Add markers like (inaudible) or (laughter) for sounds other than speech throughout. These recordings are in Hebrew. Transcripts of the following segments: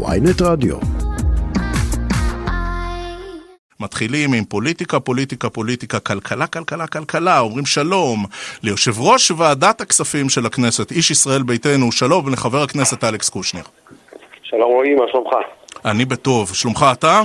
ויינט רדיו. מתחילים עם פוליטיקה, פוליטיקה, פוליטיקה, כלכלה, כלכלה, כלכלה. אומרים שלום ליושב ראש ועדת הכספים של הכנסת, איש ישראל ביתנו, שלום לחבר הכנסת אלכס קושניר. שלום רועי, מה שלומך? אני בטוב. שלומך אתה?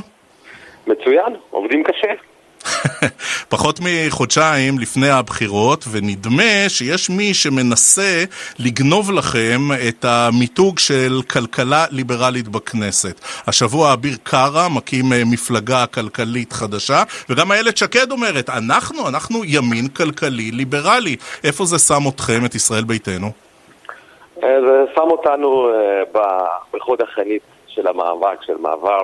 מצוין, עובדים קשה. (laughs) פחות מחודשיים לפני הבחירות, ונדמה שיש מי שמנסה לגנוב לכם את המיתוג של כלכלה ליברלית בכנסת. השבוע אביר קארה מקים אה, מפלגה כלכלית חדשה, וגם איילת שקד אומרת, אנחנו, אנחנו ימין כלכלי ליברלי. איפה זה שם אתכם, את ישראל ביתנו? אה, זה שם אותנו אה, בחוד החנית של המאבק, של מעבר.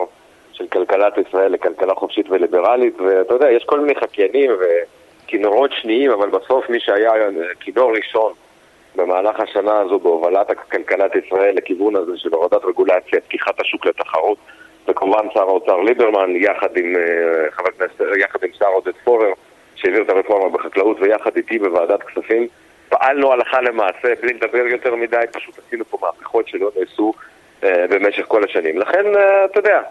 של כלכלת ישראל לכלכלה חופשית וליברלית, ואתה יודע, יש כל מיני חקיינים וכינורות שניים, אבל בסוף מי שהיה כינור ראשון במהלך השנה הזו בהובלת כלכלת ישראל לכיוון הזה של הורדת רגולציה, פתיחת השוק לתחרות, וכמובן שר האוצר ליברמן, יחד עם אה, חבר הכנסת, יחד עם שר עודד פורר, שהעביר את הרפורמה בחקלאות, ויחד איתי בוועדת כספים, פעלנו הלכה למעשה, בלי לדבר יותר מדי, פשוט עשינו פה מהפכות שלא נעשו אה, במשך כל השנים. לכן, אה, אתה יודע,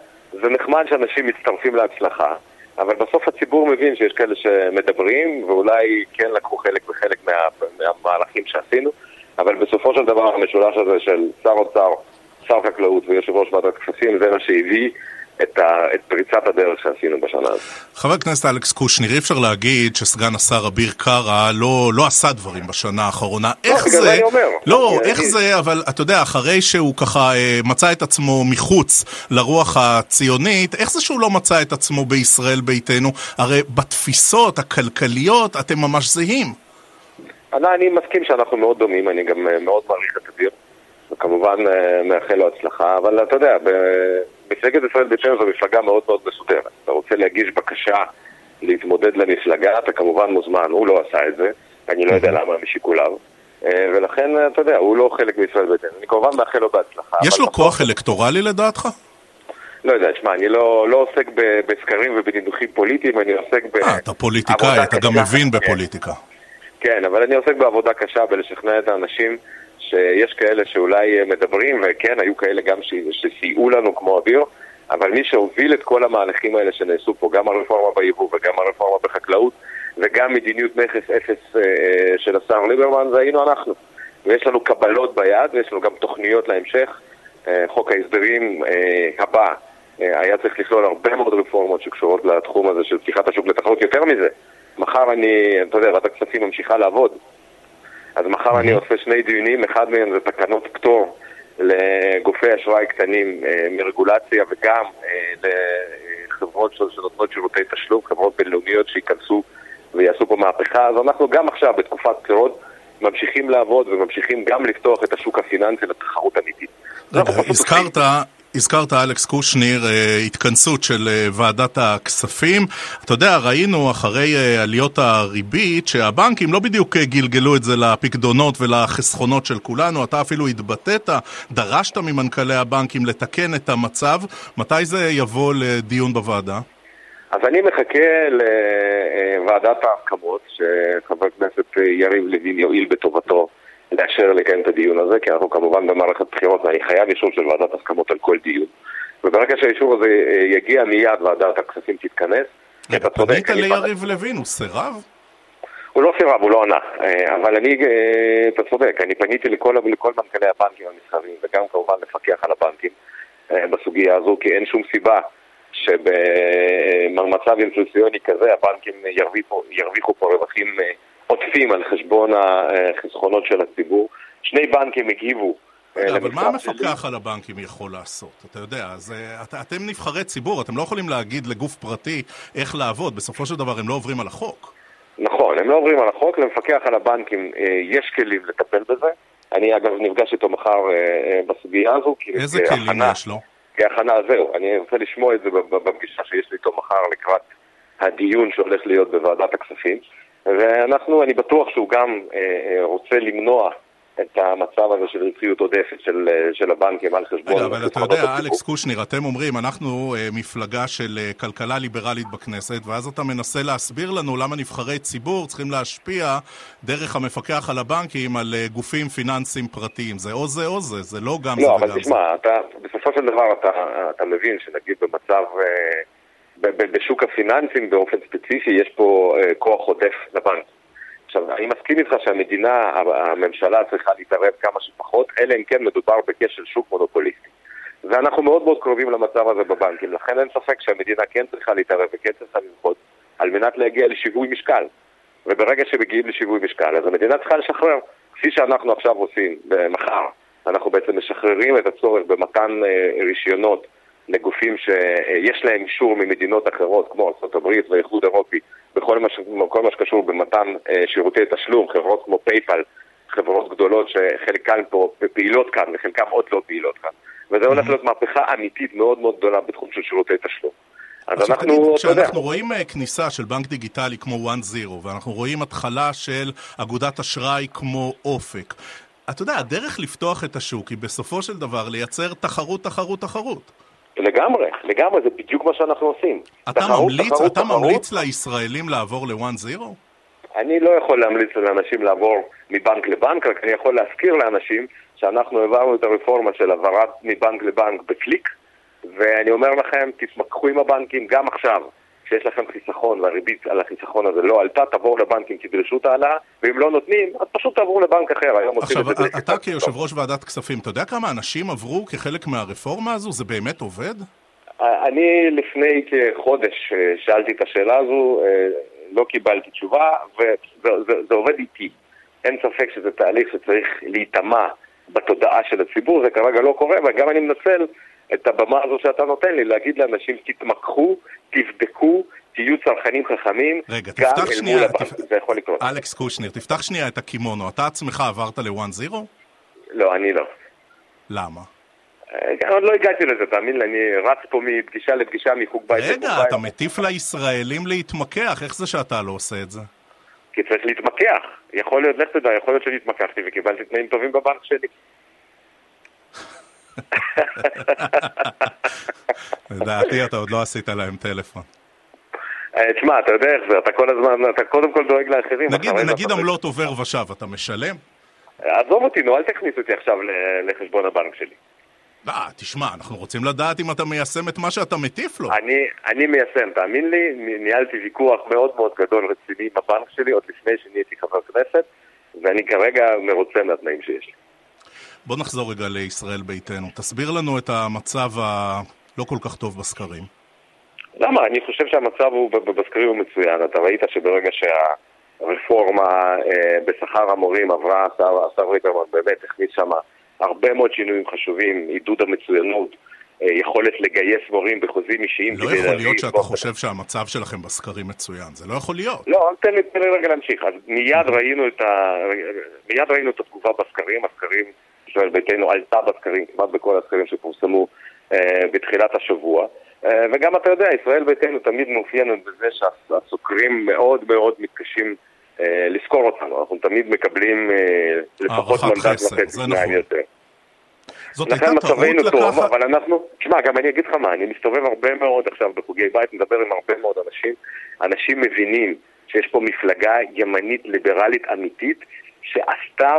זה נחמד שאנשים מצטרפים להצלחה, אבל בסוף הציבור מבין שיש כאלה שמדברים, ואולי כן לקחו חלק בחלק מה, מהמהלכים שעשינו, אבל בסופו של דבר המשולש הזה של שר אוצר, שר חקלאות ויושב ראש ועדת כספים, זה מה שהביא את, ה, את פריצת הדרך שעשינו בשנה הזאת. חבר הכנסת אלכס קושניר, אי אפשר להגיד שסגן השר אביר קארה לא, לא עשה דברים בשנה האחרונה. לא, איך זה... זה. לא, איך אני... זה, אבל אתה יודע, אחרי שהוא ככה אה, מצא את עצמו מחוץ לרוח הציונית, איך זה שהוא לא מצא את עצמו בישראל ביתנו? הרי בתפיסות הכלכליות אתם ממש זהים. אני, אני מסכים שאנחנו מאוד דומים, אני גם אה, מאוד מעריך את אביר, וכמובן אה, מאחל לו הצלחה, אבל אתה יודע, ב... מפלגת ישראל ביתנו זו מפלגה מאוד מאוד מסודרת. אתה רוצה להגיש בקשה להתמודד למפלגה, אתה כמובן מוזמן, הוא לא עשה את זה, אני לא יודע למה משיקוליו. אה, ולכן, אתה יודע, הוא לא חלק מישראל ביתנו. אני כמובן מאחל לו בהצלחה. יש לו כוח אלקטורלי לדעתך? לא יודע, שמע, אני לא, לא עוסק בסקרים ובניתוחים פוליטיים, אני עוסק ב... אה, אתה פוליטיקאי, אתה גם מבין בפוליטיקה. כן, אבל אני עוסק בעבודה קשה בלשכנע את האנשים שיש כאלה שאולי מדברים, וכן, היו כאלה גם שסייעו לנו כמו אוויר, אבל מי שהוביל את כל המהלכים האלה שנעשו פה, גם הרפורמה ביבוא וגם הרפורמה בחקלאות, וגם מדיניות מכס אפס אה, של השר ליברמן, זה היינו אנחנו. ויש לנו קבלות ביד, ויש לנו גם תוכניות להמשך. אה, חוק ההסדרים אה, הבא היה צריך לכלול הרבה מאוד רפורמות שקשורות לתחום הזה של פתיחת השוק לתחרות. יותר מזה, מחר אני, אתה יודע, ועדת הכספים ממשיכה לעבוד. אז מחר אני עושה שני דיונים, אחד מהם זה תקנות פטור לגופי אשראי קטנים אה, מרגולציה וגם אה, לחברות שנותנות שירותי תשלום, חברות בינלאומיות שייכנסו ויעשו פה מהפכה. אז אנחנו גם עכשיו בתקופת בחירות ממשיכים לעבוד וממשיכים גם לפתוח את השוק הפיננסי לתחרות אמיתית. הזכרת, הזכרת, אלכס קושניר, אה, התכנסות של אה, ועדת הכספים. אתה יודע, ראינו אחרי אה, עליות הריבית שהבנקים לא בדיוק גלגלו את זה לפקדונות ולחסכונות של כולנו. אתה אפילו התבטאת, דרשת ממנכ"לי הבנקים לתקן את המצב. מתי זה יבוא לדיון בוועדה? אז אני מחכה לוועדת ההסכמות, שחבר הכנסת יריב לוין יואיל בטובתו. לאשר לקיים את הדיון הזה, כי אנחנו כמובן במערכת בחירות ואני חייב אישור של ועדת הסכמות על כל דיון. וברגע שהאישור הזה אה, יגיע מיד ועדת הכספים תתכנס. רגע, פנית ליריב לוין, הוא סירב? הוא לא סירב, הוא לא ענה. אה, אבל אני, אה, אתה צודק, אני פניתי לכל, לכל מנכ"לי הבנקים המסחריים וגם כמובן לפקח על הבנקים בסוגיה הזו, כי אין שום סיבה שבמצב אינפלציוני כזה הבנקים ירוויחו, ירוויחו פה רווחים עוטפים על חשבון החסכונות של הציבור. שני בנקים הגיבו אה, אבל מה המפקח על הבנקים יכול לעשות? אתה יודע, אז אה, את, אתם נבחרי ציבור, אתם לא יכולים להגיד לגוף פרטי איך לעבוד, בסופו של דבר הם לא עוברים על החוק. נכון, הם לא עוברים על החוק, למפקח על הבנקים אה, יש כלים לטפל בזה. אני אגב נפגש איתו מחר בסוגיה הזו. איזה כלים הכנה, יש לו? כהכנה, זהו, אני רוצה לשמוע את זה בפגישה שיש לי איתו מחר לקראת הדיון שהולך להיות בוועדת הכספים. ואנחנו, אני בטוח שהוא גם אה, אה, רוצה למנוע את המצב הזה של רווחיות עודפת של, של הבנקים על חשבון... רגע, אבל אתה יודע, אלכס קושניר, אתם אומרים, אנחנו מפלגה של כלכלה ליברלית בכנסת, ואז אתה מנסה להסביר לנו למה נבחרי ציבור צריכים להשפיע דרך המפקח על הבנקים על גופים פיננסיים פרטיים. זה או זה או זה, זה לא גם לא, זה אבל וגם תשמע, זה. אתה, בסופו של דבר אתה, אתה מבין שנגיד במצב... בשוק הפיננסים באופן ספציפי יש פה uh, כוח עודף לבנק. עכשיו, אני מסכים איתך שהמדינה, הממשלה צריכה להתערב כמה שפחות, אלא אם כן מדובר בכשל שוק מונופוליסטי. ואנחנו מאוד מאוד קרובים למצב הזה בבנקים, לכן אין ספק שהמדינה כן צריכה להתערב וכן צריכה ללחוץ על מנת להגיע לשיווי משקל. וברגע שמגיעים לשיווי משקל, אז המדינה צריכה לשחרר, כפי שאנחנו עכשיו עושים, מחר. אנחנו בעצם משחררים את הצורך במתן אה, רישיונות לגופים שיש להם אישור ממדינות אחרות, כמו ארה"ב והאיחוד האירופי, בכל מה, ש... מה שקשור במתן אה, שירותי תשלום, חברות כמו פייפל, חברות גדולות שחלקן פה פעילות כאן וחלקן עוד לא פעילות כאן. וזה הולך להיות מהפכה אמיתית מאוד מאוד גדולה בתחום של שירותי תשלום. אז עכשיו אנחנו, תגיד, כשאנחנו רואים אה, כניסה של בנק דיגיטלי כמו one zero, ואנחנו רואים התחלה של אגודת אשראי כמו אופק, אתה יודע, הדרך לפתוח את השוק היא בסופו של דבר לייצר תחרות, תחרות, תחרות. לגמרי, לגמרי, זה בדיוק מה שאנחנו עושים. אתה תחרות, ממליץ, תחרות, אתה תחרות. ממליץ לישראלים לעבור ל-one zero? אני לא יכול להמליץ לאנשים לעבור מבנק לבנק, רק אני יכול להזכיר לאנשים שאנחנו העברנו את הרפורמה של העברת מבנק לבנק בקליק, ואני אומר לכם, תתמקחו עם הבנקים גם עכשיו, כשיש לכם חיסכון והריבית על החיסכון הזה לא עלתה, תבואו לבנקים, תדרשו את ההעלאה, ואם לא נותנים, אז פשוט תעברו לבנק אחר, היום עכשיו, את זה. אתה כיושב ראש ועדת כספים, אתה יודע כמה אנשים עברו כחלק מהרפורמה הזו? זה באמת עובד? אני לפני כחודש אה, שאלתי את השאלה הזו, אה, לא קיבלתי תשובה, וזה זה, זה עובד איתי. אין ספק שזה תהליך שצריך להיטמע בתודעה של הציבור, זה כרגע לא קורה, וגם אני מנצל את הבמה הזו שאתה נותן לי, להגיד לאנשים, תתמקחו, תבדקו, תהיו צרכנים חכמים, רגע, גם תפתח אל שנייה, מול הבנק, תפ- זה יכול לקרות. אלכס קושניר, תפתח שנייה את הקימונו. אתה עצמך עברת ל-one zero? לא, אני לא. למה? אה, עוד לא הגעתי לזה, תאמין לי, אני רץ פה מפגישה לפגישה, מחוג בית לחוג רגע, בית. אתה מטיף לישראלים להתמקח, איך זה שאתה לא עושה את זה? כי צריך להתמקח. יכול להיות, לך תדע, יכול להיות שהתמקחתי וקיבלתי תנאים טובים בבנק שלי. לדעתי אתה עוד לא עשית להם טלפון. אה, תשמע, אתה יודע איך זה, אתה כל הזמן, אתה קודם כל דואג לאחרים. נגיד, נגיד עמלות עובר ושב, אתה משלם? עזוב אותי, נו, אל תכניס אותי עכשיו לחשבון הבנק שלי. לא, תשמע, אנחנו רוצים לדעת אם אתה מיישם את מה שאתה מטיף לו. אני, אני מיישם, תאמין לי, ניהלתי ויכוח מאוד מאוד גדול רציני עם הבנק שלי עוד לפני שנהייתי חבר כנסת, ואני כרגע מרוצה מהתנאים שיש לי. בוא נחזור רגע לישראל ביתנו. תסביר לנו את המצב הלא כל כך טוב בסקרים. למה? אני חושב שהמצב הוא בסקרים הוא מצוין. אתה ראית שברגע שהרפורמה אה, בשכר המורים עברה, השר, ריטרמן באמת הכניס שם הרבה מאוד שינויים חשובים, עידוד המצוינות, אה, יכולת לגייס מורים בחוזים אישיים. לא יכול להיות שאתה חושב שהמצב שלכם בסקרים מצוין. זה לא יכול להיות. לא, אז תן לי, רגע להמשיך. אז מיד ראינו את ה... מיד ראינו את התגובה בסקרים, הסקרים, ישראל ביתנו עלתה בסקרים, כמעט בכל הסקרים שפורסמו אה, בתחילת השבוע. אה, וגם אתה יודע, ישראל ביתנו תמיד מאופיינת בזה שהסוקרים מאוד מאוד מתקשים אה, לזכור אותנו. אנחנו תמיד מקבלים לפחות מנדט וחצי זה שניים נכון. יותר. זאת הייתה לכן טעות מצבנו טוב, לקחת... אבל אנחנו... תשמע, גם אני אגיד לך מה, אני מסתובב הרבה מאוד עכשיו בחוגי בית, מדבר עם הרבה מאוד אנשים. אנשים מבינים שיש פה מפלגה ימנית ליברלית אמיתית, שעשתה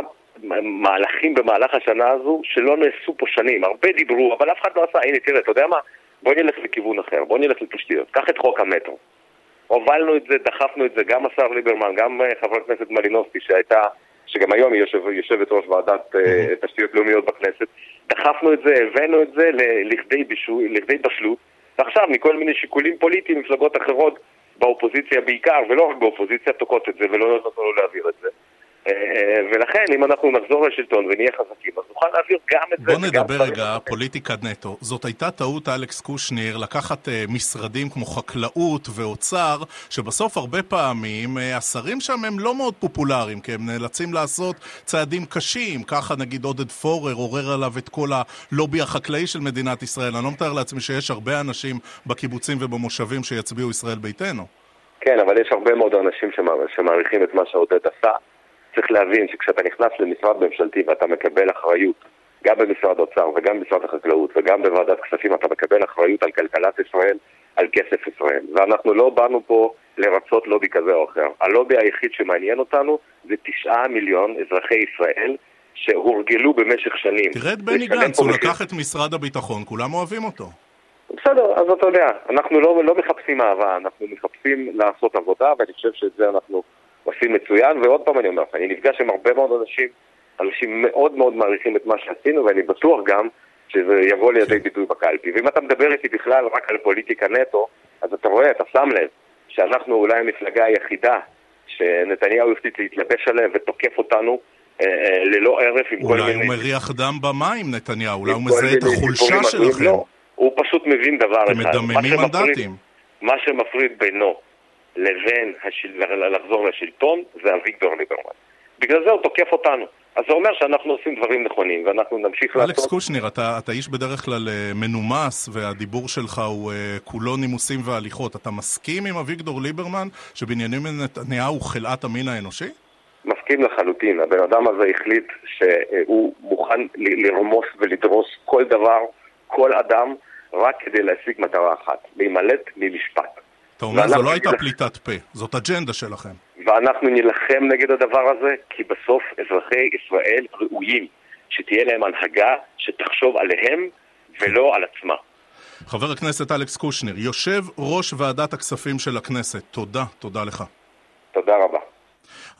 מהלכים במהלך השנה הזו שלא נעשו פה שנים. הרבה דיברו, אבל אף אחד לא עשה. הנה, תראה, אתה יודע מה? בוא נלך לכיוון אחר, בוא נלך לתשתיות. קח את חוק המטרו. הובלנו את זה, דחפנו את זה, גם השר ליברמן, גם אה, חברת הכנסת מלינובסקי שהייתה, שגם היום היא יושב, יושבת ראש ועדת אה, תשתיות לאומיות בכנסת, דחפנו את זה, הבאנו את זה לכדי, בישוי, לכדי בשלות, ועכשיו מכל מיני שיקולים פוליטיים, מפלגות אחרות באופוזיציה בעיקר, ולא רק באופוזיציה, תוקעות את זה ולא נותנות לנו להעביר את זה. אה, ולכן, אם אנחנו נחזור לשלטון ונהיה חזקים, אז נוכל להעביר גם את זה. בוא נדבר רגע. פוליטיקה נטו. זאת הייתה טעות, אלכס קושניר, לקחת אה, משרדים כמו חקלאות ואוצר, שבסוף הרבה פעמים אה, השרים שם הם לא מאוד פופולריים, כי הם נאלצים לעשות צעדים קשים. ככה נגיד עודד פורר עורר עליו את כל הלובי החקלאי של מדינת ישראל. אני לא מתאר לעצמי שיש הרבה אנשים בקיבוצים ובמושבים שיצביעו ישראל ביתנו. כן, אבל יש הרבה מאוד אנשים שמע- שמעריכים את מה שעודד עשה. צריך להבין שכשאתה נכנס למשרד ממשלתי ואתה מקבל אחריות גם במשרד האוצר וגם במשרד החקלאות וגם בוועדת כספים אתה מקבל אחריות על כלכלת ישראל, על כסף ישראל. ואנחנו לא באנו פה לרצות לובי כזה או אחר. הלובי היחיד שמעניין אותנו זה תשעה מיליון אזרחי ישראל שהורגלו במשך שנים. תראה את בני גנץ, הוא לקח את משרד הביטחון, כולם אוהבים אותו. בסדר, אז אתה יודע, אנחנו לא, לא מחפשים אהבה, אנחנו מחפשים לעשות עבודה, ואני חושב שאת זה אנחנו עושים מצוין, ועוד פעם אני אומר לך, אני נפגש עם הרבה מאוד אנשים, אנשים מאוד מאוד מעריכים את מה שעשינו, ואני בטוח גם שזה יבוא לידי ביטוי בקלפי. ואם אתה מדבר איתי בכלל רק על פוליטיקה נטו, אז אתה רואה, אתה שם לב, שאנחנו אולי המפלגה היחידה שנתניהו החליט להתלבש עליה ותוקף אותנו אה, אה, ללא הרף עם כל מיני... אולי הוא מריח דם במים, נתניהו, אולי הוא מזהה את החולשה שלכם. לא, הוא פשוט מבין דבר אחד. אתם מדממים מנדטים. מה שמפריד בינו לבין לחזור לשלטון זה אביגדור ליברמן. בגלל זה הוא תוקף אותנו. אז זה אומר שאנחנו עושים דברים נכונים, ואנחנו נמשיך לעשות... אלכס קושניר, אתה, אתה איש בדרך כלל אה, מנומס, והדיבור שלך הוא uh, כולו נימוסים והליכות. אתה מסכים עם אביגדור ליברמן שבנימין נתניהו הוא חלאת המין האנושי? מסכים לחלוטין. הבן אדם הזה החליט שהוא מוכן לרמוס ולדרוס כל דבר, כל אדם, רק כדי להשיג מטרה אחת, להימלט ממשפט. אתה אומר, זו לא הייתה פליטת פה, זאת אג'נדה שלכם. ואנחנו נילחם נגד הדבר הזה, כי בסוף אזרחי ישראל ראויים שתהיה להם הנהגה שתחשוב עליהם ולא על עצמה. חבר הכנסת אלכס קושניר, יושב ראש ועדת הכספים של הכנסת, תודה, תודה לך. תודה רבה.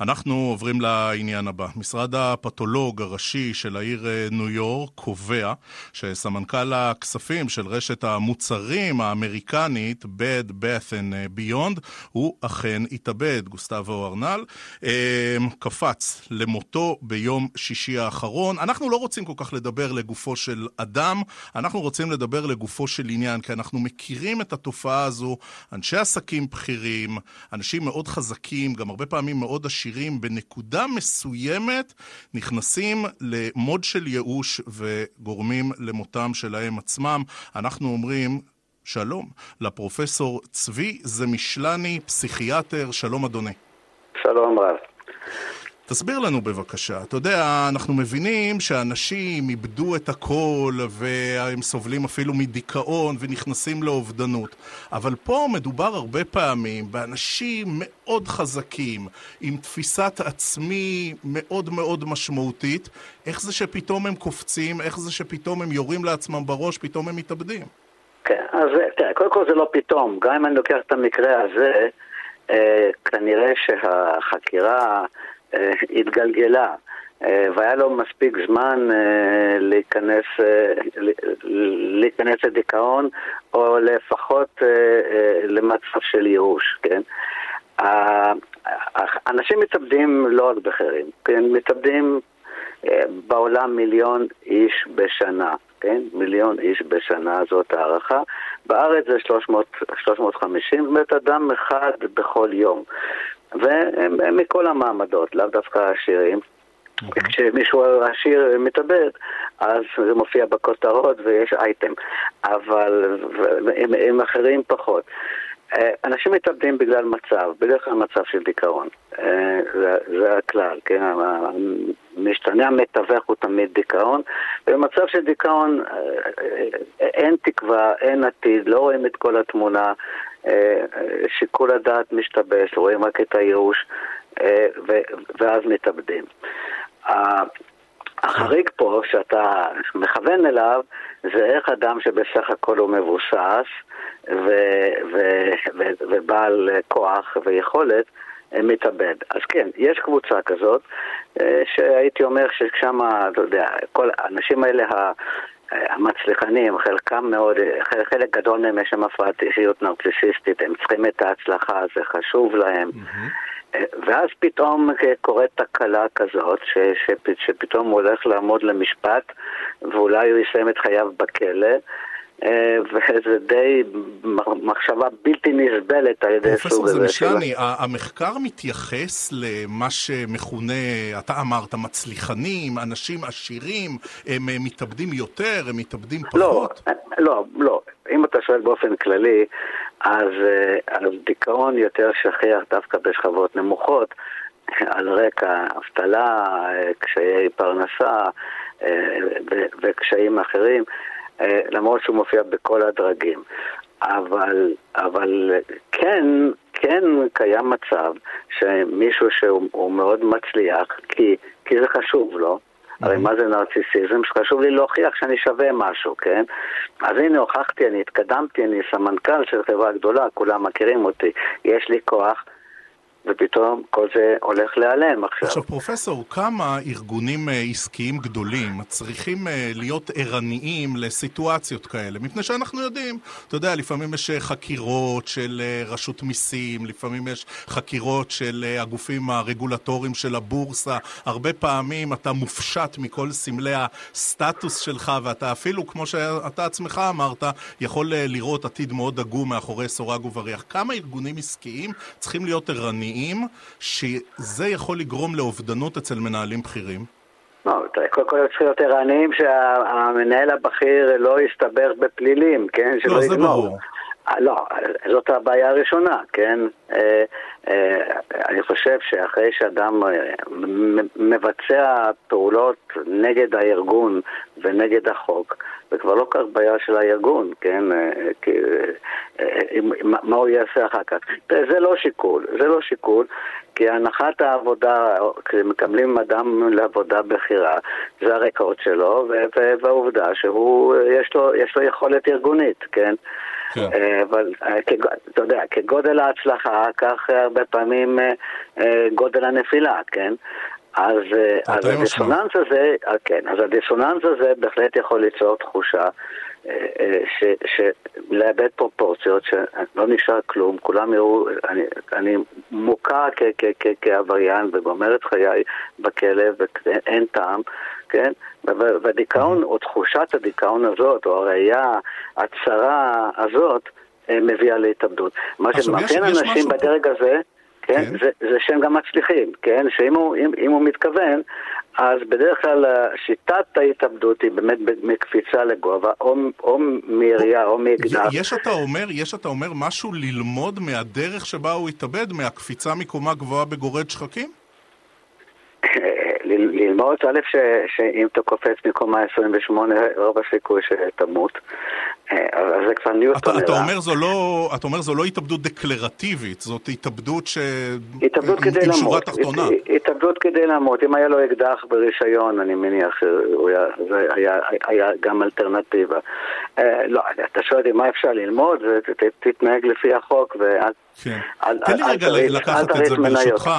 אנחנו עוברים לעניין הבא. משרד הפתולוג הראשי של העיר אה, ניו יורק קובע שסמנכ"ל הכספים של רשת המוצרים האמריקנית Bed Bath and Beyond הוא אכן התאבד. גוסטבו ארנל אה, קפץ למותו ביום שישי האחרון. אנחנו לא רוצים כל כך לדבר לגופו של אדם, אנחנו רוצים לדבר לגופו של עניין, כי אנחנו מכירים את התופעה הזו. אנשי עסקים בכירים, אנשים מאוד חזקים, גם הרבה פעמים מאוד עשירים. עשירים בנקודה מסוימת נכנסים למוד של ייאוש וגורמים למותם שלהם עצמם. אנחנו אומרים, שלום לפרופסור צבי זמישלני, פסיכיאטר, שלום אדוני. שלום רב. תסביר לנו בבקשה. אתה יודע, אנחנו מבינים שאנשים איבדו את הכל והם סובלים אפילו מדיכאון ונכנסים לאובדנות. אבל פה מדובר הרבה פעמים באנשים מאוד חזקים, עם תפיסת עצמי מאוד מאוד משמעותית. איך זה שפתאום הם קופצים? איך זה שפתאום הם יורים לעצמם בראש? פתאום הם מתאבדים? כן, אז תראה, קודם כל זה לא פתאום. גם אם אני לוקח את המקרה הזה, אה, כנראה שהחקירה... אה, התגלגלה. אה, והיה לו מספיק זמן אה, להיכנס, להיכנס לדיכאון, או לפחות למצב של ייאוש, כן? אנשים מתאבדים לא רק בחרים, כן? מתאבדים בעולם מיליון איש בשנה, כן? מיליון איש בשנה זאת הערכה. בארץ זה 300, 350, זאת אומרת אדם אחד בכל יום. והם מכל המעמדות, לאו דווקא עשירים. אוקיי. כשמישהו עשיר מתאבד, אז זה מופיע בכותרות ויש אייטם, אבל עם, עם אחרים פחות. אה, אנשים מתאבדים בגלל מצב, בדרך כלל מצב של דיכאון. אה, זה, זה הכלל, כן? המשתנה המתווך הוא תמיד דיכאון. ובמצב של דיכאון אה, אין תקווה, אין עתיד, לא רואים את כל התמונה. שיקול הדעת משתבש, רואים רק את הייאוש, ואז מתאבדים. החריג פה שאתה מכוון אליו זה איך אדם שבסך הכל הוא מבוסס ו- ו- ו- ובעל כוח ויכולת מתאבד. אז כן, יש קבוצה כזאת שהייתי אומר ששם, אתה יודע, כל האנשים האלה המצליחנים, חלקם מאוד, חלק גדול מהם יש שם הפרעת אישיות נרקסיסטית, הם צריכים את ההצלחה, זה חשוב להם. Mm-hmm. ואז פתאום קורית תקלה כזאת, ש, ש, שפתאום הוא הולך לעמוד למשפט, ואולי הוא יסיים את חייו בכלא. אה, וזה די מחשבה בלתי נסבלת על ידי סוג הזה. פרופסור זמשני, המחקר מתייחס למה שמכונה, אתה אמרת, מצליחנים, אנשים עשירים, הם מתאבדים יותר, הם מתאבדים לא, פחות? לא, לא, לא. אם אתה שואל באופן כללי, אז, אה, אז דיכאון יותר שכיח דווקא בשכבות נמוכות. על רקע אבטלה, קשיי פרנסה וקשיים אחרים, למרות שהוא מופיע בכל הדרגים. אבל, אבל כן, כן קיים מצב שמישהו שהוא מאוד מצליח, כי, כי זה חשוב לו, הרי מה זה נרציסיזם? שחשוב לי להוכיח שאני שווה משהו, כן? אז הנה הוכחתי, אני התקדמתי, אני סמנכ"ל של חברה גדולה, כולם מכירים אותי, יש לי כוח. ופתאום כל זה הולך להיעלם עכשיו. עכשיו פרופסור, כמה ארגונים אה, עסקיים גדולים צריכים אה, להיות ערניים לסיטואציות כאלה? מפני שאנחנו יודעים, אתה יודע, לפעמים יש אה, חקירות של רשות מיסים, לפעמים יש חקירות של הגופים הרגולטוריים של הבורסה, הרבה פעמים אתה מופשט מכל סמלי הסטטוס שלך, ואתה אפילו, כמו שאתה עצמך אמרת, יכול לראות עתיד מאוד עגום מאחורי סורג ובריח. כמה ארגונים עסקיים צריכים להיות ערניים? קיצוניים, שזה יכול לגרום לאובדנות אצל מנהלים בכירים? לא, קודם כל צריכים להיות ערניים שהמנהל הבכיר לא יסתבך בפלילים, כן? לא, זה ברור. אה, לא, זאת הבעיה הראשונה, כן? אה, אה, אני חושב שאחרי שאדם מבצע פעולות נגד הארגון ונגד החוק, זה כבר לא כך בעיה של הארגון, כן? מה הוא יעשה אחר כך? זה לא שיקול, זה לא שיקול, כי הנחת העבודה, כשמקבלים אדם לעבודה בכירה, זה הרקורד שלו, והעובדה שהוא, יש לו, יש לו יכולת ארגונית, כן? כן. אה, אבל אה, אתה יודע, כגודל ההצלחה, כך הרבה פעמים אה, גודל הנפילה, כן? אז, אז הדיסוננס הזה, כן, אז הדיסוננס הזה בהחלט יכול ליצור תחושה שלאבד פרופורציות, שלא נשאר כלום, כולם יראו, אני, אני מוכר כעבריין וגומר את חיי בכלא ואין טעם, כן? והדיכאון, או תחושת הדיכאון הזאת, או הראייה הצרה הזאת, אה, מביאה להתאבדות. מה שמאפיין אנשים בדרג הזה, כן, כן. זה, זה שהם גם מצליחים, כן? שאם הוא, אם, אם הוא מתכוון, אז בדרך כלל שיטת ההתאבדות היא באמת מקפיצה לגובה, או, או מירייה או מאקדח. יש אתה אומר, יש אתה אומר משהו ללמוד מהדרך שבה הוא התאבד, מהקפיצה מקומה גבוהה בגורד שחקים? (laughs) ללמוד, א', שאם אתה קופץ מקומה 28, רוב הסיכוי שתמות. אה, אז זה כבר ניוטון. אתה, אתה, אומר זו לא, אתה אומר זו לא התאבדות דקלרטיבית, זאת התאבדות ש... התאבדות כדי למות. שורה תחתונה. התאבדות כדי למות. אם היה לו אקדח ברישיון, אני מניח שזה היה, היה גם אלטרנטיבה. אה, לא, אתה שואל אותי מה אפשר ללמוד, תתנהג לפי החוק ואל... כן. תן לי רגע לקחת את זה ברשותך.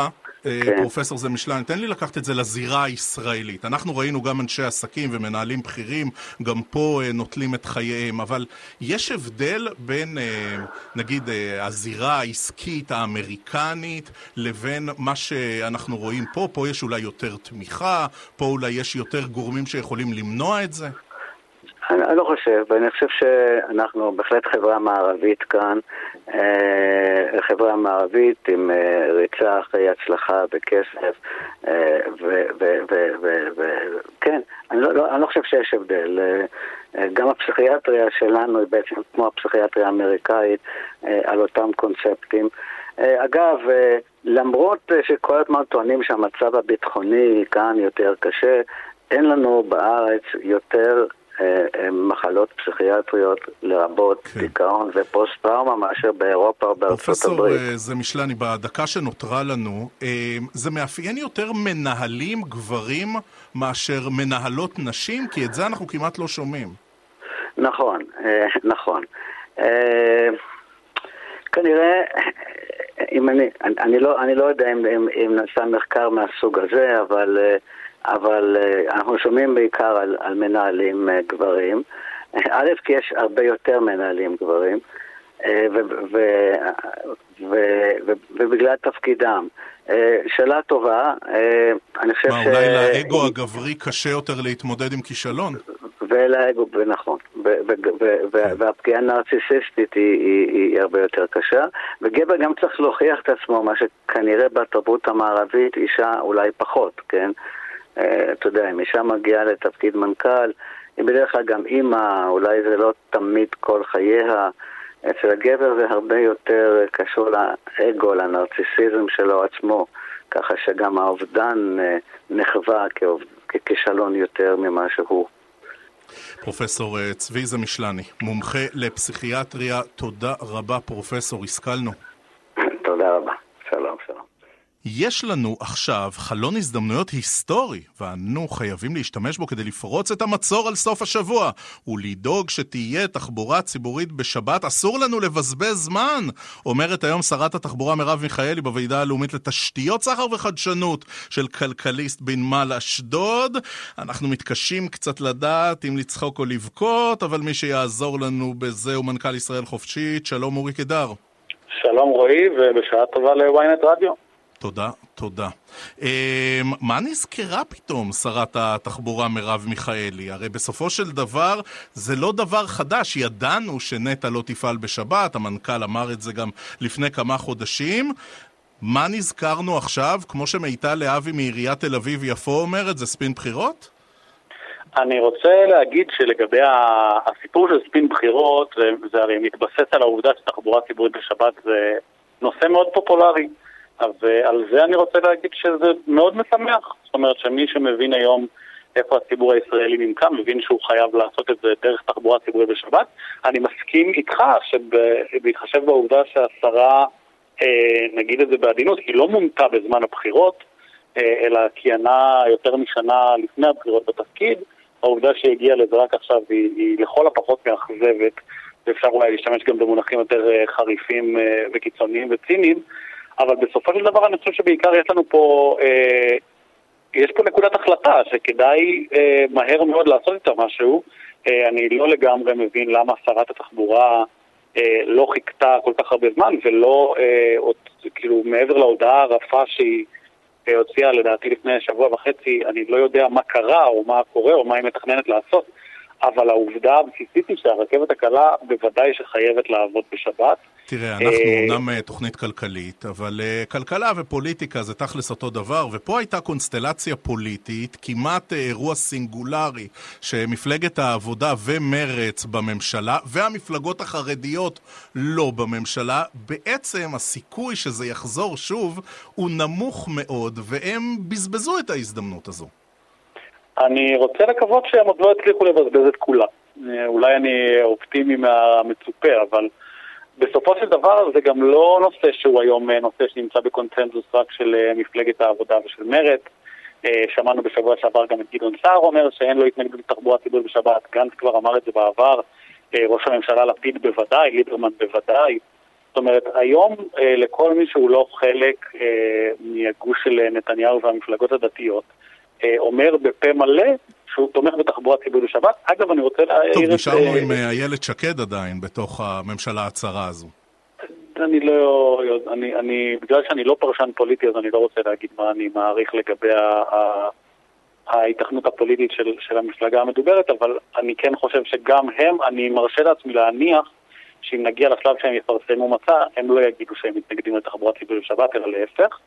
אה, כן. פרופסור זמשלן, תן לי לקחת את זה לזירה הישראלית. אנחנו ראינו גם אנשי עסקים ומנהלים בכירים, גם פה אה, נוטלים את חייהם, אבל יש הבדל בין, אה, נגיד, הזירה העסקית האמריקנית לבין מה שאנחנו רואים פה? פה יש אולי יותר תמיכה, פה אולי יש יותר גורמים שיכולים למנוע את זה? אני לא חושב, ואני חושב שאנחנו בהחלט חברה מערבית כאן, אה, חברה מערבית עם אה, ריצה אחרי הצלחה בכסף, אה, וכן, אני לא, לא, אני לא חושב שיש הבדל. גם הפסיכיאטריה שלנו היא בעצם כמו הפסיכיאטריה האמריקאית על אותם קונספטים. אגב, למרות שכל הזמן טוענים שהמצב הביטחוני כאן יותר קשה, אין לנו בארץ יותר מחלות פסיכיאטריות, לרבות כן. דיכאון ופוסט-טראומה, מאשר באירופה או בארצות הברית. פרופסור אה, זמישלני, בדקה שנותרה לנו, זה מאפיין יותר מנהלים גברים מאשר מנהלות נשים? כי את זה אנחנו כמעט לא שומעים. נכון, נכון. כנראה, אם אני, אני, לא, אני לא יודע אם, אם, אם נעשה מחקר מהסוג הזה, אבל... אבל uh, אנחנו שומעים בעיקר על, על מנהלים uh, גברים. א', כי יש הרבה יותר מנהלים גברים, ובגלל תפקידם. שאלה טובה, אני חושב מה, ש... מה, אולי לאגו הגברי קשה יותר להתמודד עם כישלון? ולאגו, נכון, כן. והפגיעה הנרציסיסטית היא, היא, היא הרבה יותר קשה, וגבר גם צריך להוכיח את עצמו, מה שכנראה בתרבות המערבית אישה אולי פחות, כן? אה, אתה יודע, אם אישה מגיעה לתפקיד מנכ"ל, היא בדרך כלל גם אימא, אולי זה לא תמיד כל חייה. אצל הגבר זה הרבה יותר קשור לאגו, לנרציסיזם שלו עצמו. ככה שגם האובדן נחווה ככישלון יותר ממה שהוא. פרופסור צבי זמישלני, מומחה לפסיכיאטריה, תודה רבה פרופסור, השכלנו. תודה רבה, שלום שלום. יש לנו עכשיו חלון הזדמנויות היסטורי, ואנו חייבים להשתמש בו כדי לפרוץ את המצור על סוף השבוע, ולדאוג שתהיה תחבורה ציבורית בשבת. אסור לנו לבזבז זמן, אומרת היום שרת התחבורה מרב מיכאלי בוועידה הלאומית לתשתיות סחר וחדשנות של כלכליסט בנמל אשדוד. אנחנו מתקשים קצת לדעת אם לצחוק או לבכות, אבל מי שיעזור לנו בזה הוא מנכ"ל ישראל חופשית. שלום אורי קידר. שלום רועי, ובשעה טובה לוויינט רדיו. תודה, תודה. אמ, מה נזכרה פתאום שרת התחבורה מרב מיכאלי? הרי בסופו של דבר זה לא דבר חדש, ידענו שנטע לא תפעל בשבת, המנכ"ל אמר את זה גם לפני כמה חודשים. מה נזכרנו עכשיו? כמו שמיטל להבי מעיריית תל אביב-יפו אומרת, זה ספין בחירות? אני רוצה להגיד שלגבי הסיפור של ספין בחירות, זה הרי מתבסס על העובדה שתחבורה ציבורית בשבת זה נושא מאוד פופולרי. אז uh, על זה אני רוצה להגיד שזה מאוד משמח. זאת אומרת שמי שמבין היום איפה הציבור הישראלי נמצא, מבין שהוא חייב לעשות את זה דרך תחבורה ציבורית בשבת. אני מסכים איתך שבהתחשב בעובדה שהשרה, אה, נגיד את זה בעדינות, היא לא מונתה בזמן הבחירות, אה, אלא כיהנה יותר משנה לפני הבחירות בתפקיד. העובדה שהגיעה לזה רק עכשיו היא, היא לכל הפחות מאכזבת, ואפשר אולי להשתמש גם במונחים יותר אה, חריפים אה, וקיצוניים וציניים. אבל בסופו של דבר אני חושב שבעיקר יש לנו פה, אה, יש פה נקודת החלטה שכדאי אה, מהר מאוד לעשות איתה משהו. אה, אני לא לגמרי מבין למה שרת התחבורה אה, לא חיכתה כל כך הרבה זמן ולא, אה, עוד, כאילו, מעבר להודעה הרפה שהיא אה, הוציאה לדעתי לפני שבוע וחצי, אני לא יודע מה קרה או מה קורה או מה היא מתכננת לעשות. אבל העובדה הבסיסית היא שהרכבת הקלה בוודאי שחייבת לעבוד בשבת. תראה, אנחנו אומנם אה, תוכנית כלכלית, אבל אה, כלכלה ופוליטיקה זה תכלס אותו דבר, ופה הייתה קונסטלציה פוליטית, כמעט אה, אירוע סינגולרי, שמפלגת העבודה ומרץ בממשלה, והמפלגות החרדיות לא בממשלה, בעצם הסיכוי שזה יחזור שוב הוא נמוך מאוד, והם בזבזו את ההזדמנות הזו. אני רוצה לקוות שהם עוד לא הצליחו לבזבז את כולה. אולי אני אופטימי מהמצופה, אבל בסופו של דבר זה גם לא נושא שהוא היום נושא שנמצא בקונצנזוס רק של מפלגת העבודה ושל מרצ. שמענו בשבוע שעבר גם את גדעון סער אומר שאין לו התנגדות לתחבורה ציבורית בשבת, גנץ כבר אמר את זה בעבר, ראש הממשלה לפיד בוודאי, ליברמן בוודאי. זאת אומרת, היום לכל מי שהוא לא חלק מהגוש של נתניהו והמפלגות הדתיות, אומר בפה מלא שהוא תומך בתחבורה ציבורית בשבת. אגב, אני רוצה להעיר... טוב, נשארנו עם איילת שקד עדיין בתוך הממשלה הצרה הזו. אני לא... אני, אני, בגלל שאני לא פרשן פוליטי, אז אני לא רוצה להגיד מה אני מעריך לגבי ההיתכנות הפוליטית של, של המפלגה המדוברת, אבל אני כן חושב שגם הם, אני מרשה לעצמי להניח שאם נגיע לשלב שהם יפרסמו מצע, הם לא יגידו שהם מתנגדים לתחבורה ציבורית בשבת, אלא להפך.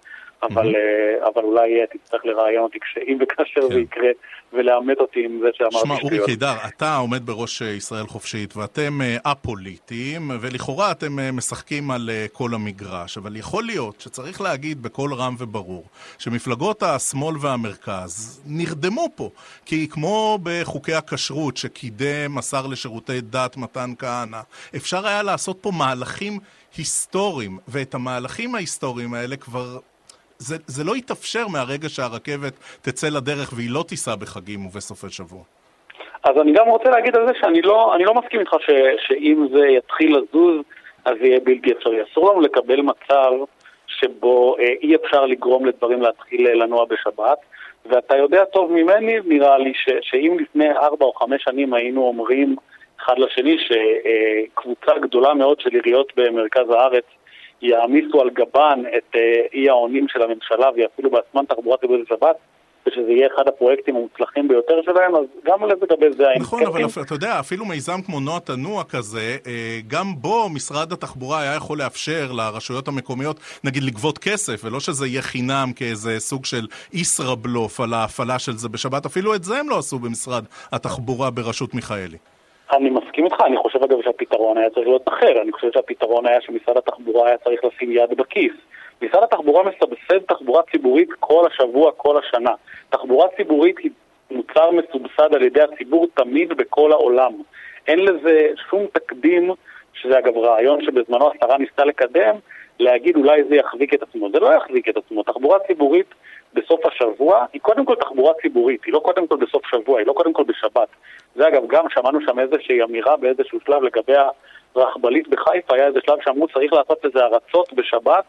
אבל, mm-hmm. אבל אולי תצטרך לראיין אותי כשאם וכאשר כן. זה יקרה ולאמת אותי עם זה שאמרתי שטויות. שמע, אורי קידר, אתה עומד בראש ישראל חופשית ואתם א-פוליטיים ולכאורה אתם משחקים על כל המגרש, אבל יכול להיות שצריך להגיד בקול רם וברור שמפלגות השמאל והמרכז נרדמו פה, כי כמו בחוקי הכשרות שקידם השר לשירותי דת מתן כהנא, אפשר היה לעשות פה מהלכים היסטוריים, ואת המהלכים ההיסטוריים האלה כבר זה, זה לא יתאפשר מהרגע שהרכבת תצא לדרך והיא לא תיסע בחגים ובסופי שבוע. אז אני גם רוצה להגיד על זה שאני לא, לא מסכים איתך ש, שאם זה יתחיל לזוז, אז יהיה בלתי אפשרי. אסור לנו לקבל מצב שבו אה, אי אפשר לגרום לדברים להתחיל אה, לנוע בשבת. ואתה יודע טוב ממני, נראה לי, ש, שאם לפני ארבע או חמש שנים היינו אומרים אחד לשני שקבוצה גדולה מאוד של עיריות במרכז הארץ יעמיסו על גבן את אה, אי האונים של הממשלה ויפעילו בעצמם תחבורה ציבורית בשבת, ושזה יהיה אחד הפרויקטים המוצלחים ביותר שלהם, אז גם לגבי זה היינו נכון, אבל אתה יודע, אפילו מיזם כמו נוע תנוע כזה, אה, גם בו משרד התחבורה היה יכול לאפשר לרשויות המקומיות, נגיד, לגבות כסף, ולא שזה יהיה חינם כאיזה סוג של ישראבלוף על ההפעלה של זה בשבת, אפילו את זה הם לא עשו במשרד התחבורה בראשות מיכאלי. אני מסכים איתך, אני חושב אגב שהפתרון היה צריך להיות אחר, אני חושב שהפתרון היה שמשרד התחבורה היה צריך לשים יד בכיס. משרד התחבורה מסבסד תחבורה ציבורית כל השבוע, כל השנה. תחבורה ציבורית היא מוצר מסובסד על ידי הציבור תמיד בכל העולם. אין לזה שום תקדים, שזה אגב רעיון שבזמנו השרה ניסתה לקדם, להגיד אולי זה יחזיק את עצמו. זה לא יחזיק את עצמו. תחבורה ציבורית בסוף השבוע היא קודם כל תחבורה ציבורית, היא לא קודם כל בסוף שבוע, היא לא קודם כל בשבת. זה אגב, גם שמענו שם איזושהי אמירה באיזשהו שלב לגבי הרכבלית בחיפה, היה איזה שלב שאמרו צריך לעשות איזה הרצות בשבת,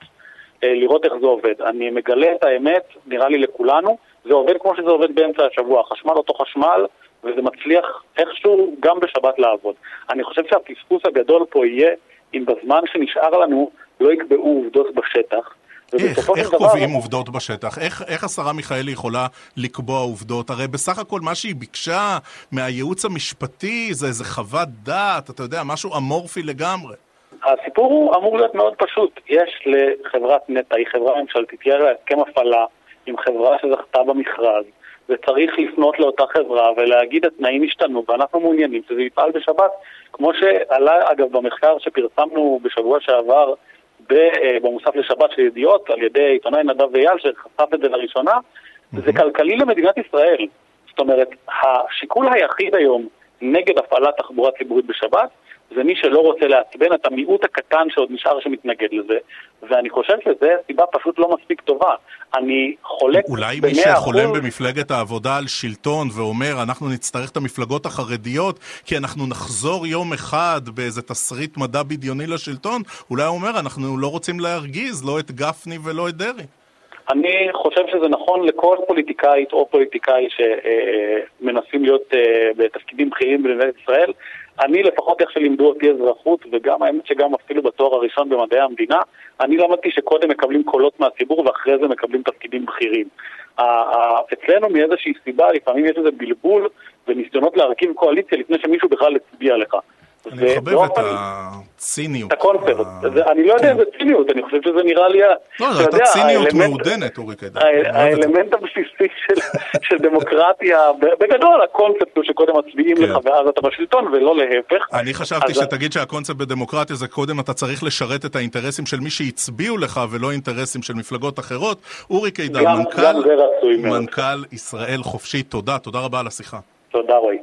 אה, לראות איך זה עובד. אני מגלה את האמת, נראה לי לכולנו, זה עובד כמו שזה עובד באמצע השבוע, חשמל אותו חשמל, וזה מצליח איכשהו גם בשבת לעבוד. אני חושב שהפספוס הגדול פה יהיה אם בזמן שנשאר לנו לא יקבעו עובדות בשטח, איך, איך קובעים עובדות בשטח? איך, איך השרה מיכאלי יכולה לקבוע עובדות? הרי בסך הכל מה שהיא ביקשה מהייעוץ המשפטי זה איזה חוות דעת, אתה יודע, משהו אמורפי לגמרי. הסיפור הוא אמור להיות מאוד פשוט. יש לחברת נטע, היא חברה ממשלתית, יש לה הסכם הפעלה עם חברה שזכתה במכרז, וצריך לפנות לאותה חברה ולהגיד התנאים השתנו ואנחנו מעוניינים שזה יפעל בשבת, כמו שעלה אגב במחקר שפרסמנו בשבוע שעבר במוסף לשבת של ידיעות על ידי עיתונאי נדב אייל שחשף את זה לראשונה. זה כלכלי למדינת ישראל. זאת אומרת, השיקול היחיד היום נגד הפעלת תחבורה ציבורית בשבת זה מי שלא רוצה לעצבן את המיעוט הקטן שעוד נשאר שמתנגד לזה, ואני חושב שזו סיבה פשוט לא מספיק טובה. אני חולק במאה אחוז... אולי מי שחולם במפלגת העבודה על שלטון ואומר, אנחנו נצטרך את המפלגות החרדיות כי אנחנו נחזור יום אחד באיזה תסריט מדע בדיוני לשלטון, אולי הוא אומר, אנחנו לא רוצים להרגיז לא את גפני ולא את דרעי. אני חושב שזה נכון לכל פוליטיקאית או פוליטיקאי שמנסים להיות אה, בתפקידים בכירים במדינת ישראל. אני לפחות איך שלימדו אותי אזרחות, וגם האמת שגם אפילו בתואר הראשון במדעי המדינה, אני למדתי שקודם מקבלים קולות מהציבור ואחרי זה מקבלים תפקידים בכירים. אצלנו מאיזושהי סיבה לפעמים יש איזה בלבול וניסיונות להרכיב קואליציה לפני שמישהו בכלל הצביע לך. אני מחבב את הציניות. את הקונספט. אני לא יודע אם זה ציניות, אני חושב שזה נראה לי... לא, זו הייתה ציניות מעודנת, אורי קדם. האלמנט הבסיסי של (laughs) דמוקרטיה, בגדול הקונספט הוא שקודם מצביעים לך כן. ואז אתה בשלטון, ולא להפך. אני חשבתי שתגיד שהקונספט בדמוקרטיה זה קודם אתה צריך לשרת את האינטרסים של מי שהצביעו לך, ולא אינטרסים של מפלגות אחרות. אורי קידר, מנכ"ל ישראל חופשית, תודה, תודה רבה על השיחה. תודה רועי.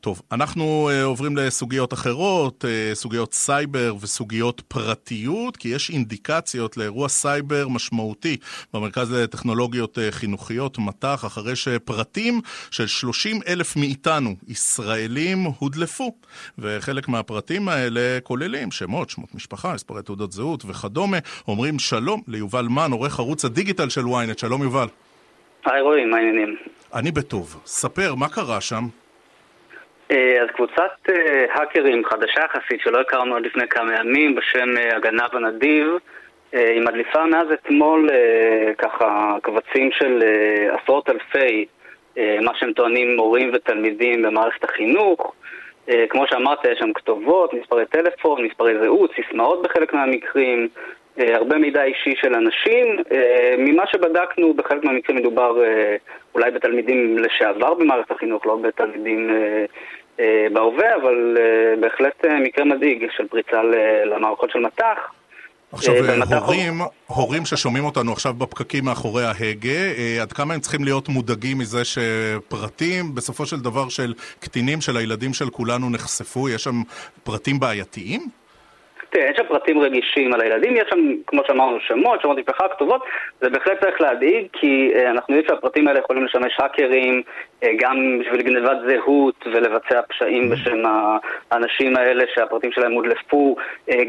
טוב, אנחנו אה, עוברים לסוגיות אחרות, אה, סוגיות סייבר וסוגיות פרטיות, כי יש אינדיקציות לאירוע סייבר משמעותי במרכז לטכנולוגיות אה, חינוכיות, מט"ח, אחרי שפרטים של 30 אלף מאיתנו, ישראלים, הודלפו. וחלק מהפרטים האלה כוללים שמות, שמות משפחה, מספרי תעודות זהות וכדומה. אומרים שלום ליובל מן, עורך ערוץ הדיגיטל של ynet. שלום יובל. היי רועי, מה העניינים? אני בטוב. ספר, מה קרה שם? אה, אז קבוצת אה, האקרים חדשה יחסית שלא הכרנו עד לפני כמה ימים בשם אה, הגנב הנדיב היא מדליפה מאז אתמול ככה קבצים של עשרות אלפי מה שהם טוענים מורים ותלמידים במערכת החינוך. כמו שאמרת, יש שם כתובות, מספרי טלפון, מספרי זהות, סיסמאות בחלק מהמקרים, הרבה מידע אישי של אנשים. ממה שבדקנו, בחלק מהמקרים מדובר אולי בתלמידים לשעבר במערכת החינוך, לא בתלמידים אה, בהווה, אבל אה, בהחלט אה, מקרה מדאיג של פריצה למערכות של מט"ח. עכשיו, הורים, הורים ששומעים אותנו עכשיו בפקקים מאחורי ההגה, עד כמה הם צריכים להיות מודאגים מזה שפרטים, בסופו של דבר, של קטינים, של הילדים של כולנו נחשפו? יש שם פרטים בעייתיים? תראה, יש שם פרטים רגישים על הילדים, יש שם, כמו שאמרנו, שמות, שמות משפחה, כתובות, זה בהחלט צריך להדאיג, כי uh, אנחנו יודעים שהפרטים האלה יכולים לשמש האקרים, uh, גם בשביל גנבת זהות ולבצע פשעים בשם האנשים האלה שהפרטים שלהם הודלפו,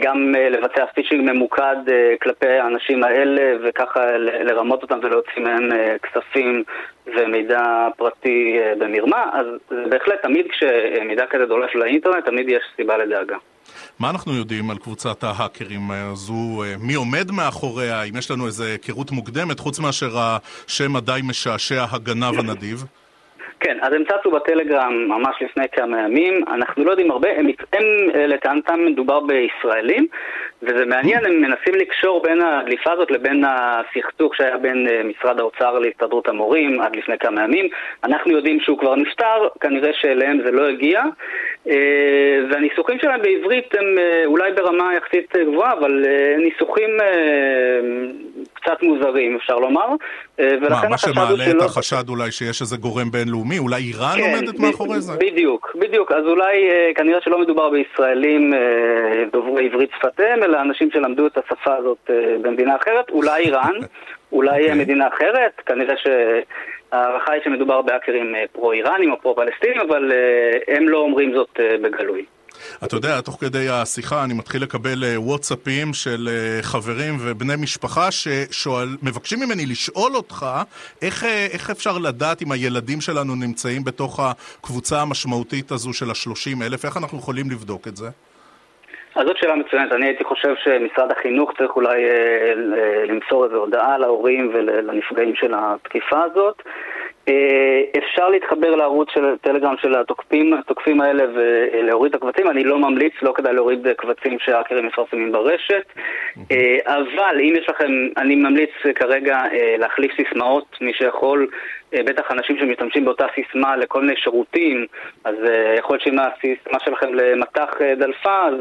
גם לבצע פישינג ממוקד כלפי האנשים האלה, וככה לרמות אותם ולהוציא מהם כספים ומידע פרטי במרמה, אז בהחלט תמיד כשמידע כזה דולף לאינטרנט, תמיד יש סיבה לדאגה. מה אנחנו יודעים על קבוצת ההאקרים הזו? מי עומד מאחוריה? אם יש לנו איזו היכרות מוקדמת, חוץ מאשר השם הדי משעשע הגנב הנדיב? כן, אז הם צצו בטלגרם ממש לפני כמה ימים, אנחנו לא יודעים הרבה, הם, הם לטענתם מדובר בישראלים, וזה מעניין, הם מנסים לקשור בין הדליפה הזאת לבין הסכסוך שהיה בין אה, משרד האוצר להסתדרות המורים עד לפני כמה ימים. אנחנו יודעים שהוא כבר נפטר, כנראה שאליהם זה לא הגיע, אה, והניסוחים שלהם בעברית הם אה, אולי ברמה יחסית גבוהה, אבל ניסוחים קצת מוזרים, אפשר לומר. מה, מה שמעלה את החשד אולי שיש איזה גורם בינלאומי? אולי איראן כן, עומדת מאחורי זה? בדיוק, בדיוק. אז אולי כנראה שלא מדובר בישראלים דוברי עברית שפתיהם, אלא אנשים שלמדו את השפה הזאת במדינה אחרת, אולי איראן, (laughs) אולי okay. אוקיי. מדינה אחרת, כנראה שההערכה היא שמדובר באקרים פרו-איראנים או פרו-פלסטינים, אבל הם לא אומרים זאת בגלוי. אתה יודע, תוך כדי השיחה אני מתחיל לקבל וואטסאפים של חברים ובני משפחה שמבקשים ממני לשאול אותך איך, איך אפשר לדעת אם הילדים שלנו נמצאים בתוך הקבוצה המשמעותית הזו של השלושים אלף, איך אנחנו יכולים לבדוק את זה? אז זאת שאלה מצוינת. אני הייתי חושב שמשרד החינוך צריך אולי אה, למסור איזו הודעה להורים ולנפגעים של התקיפה הזאת. אה, אפשר להתחבר לערוץ של טלגרם של התוקפים, התוקפים האלה ולהוריד את הקבצים. אני לא ממליץ, לא כדאי להוריד קבצים שהאקרים מפרסמים ברשת. אה, אבל אם יש לכם, אני ממליץ כרגע אה, להחליף סיסמאות, מי שיכול, בטח אנשים שמשתמשים באותה סיסמה לכל מיני שירותים, אז יכול להיות שאם הסיסמה שלכם למטח דלפה, אז,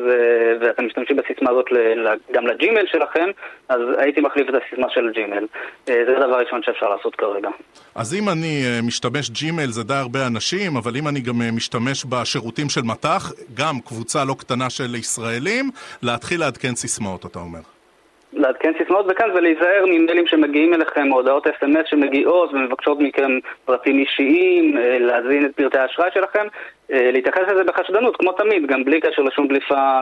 ואתם משתמשים בסיסמה הזאת גם לג'ימל שלכם, אז הייתי מחליף את הסיסמה של הג'ימל. זה הדבר הראשון שאפשר לעשות כרגע. אז אם אני אה, משתמש ג'ימל זה די הרבה אנשים, אבל אם אני גם אה, משתמש בשירותים של מט"ח, גם קבוצה לא קטנה של ישראלים, להתחיל לעדכן סיסמאות, אתה אומר. לעדכן סיסמאות וכאן ולהיזהר ממיילים שמגיעים אליכם, הודעות אס.אם.אס שמגיעות ומבקשות מכם פרטים אישיים, אה, להזין את פרטי האשראי שלכם, להתייחס לזה בחשדנות, כמו תמיד, גם בלי קשר לשום דליפה,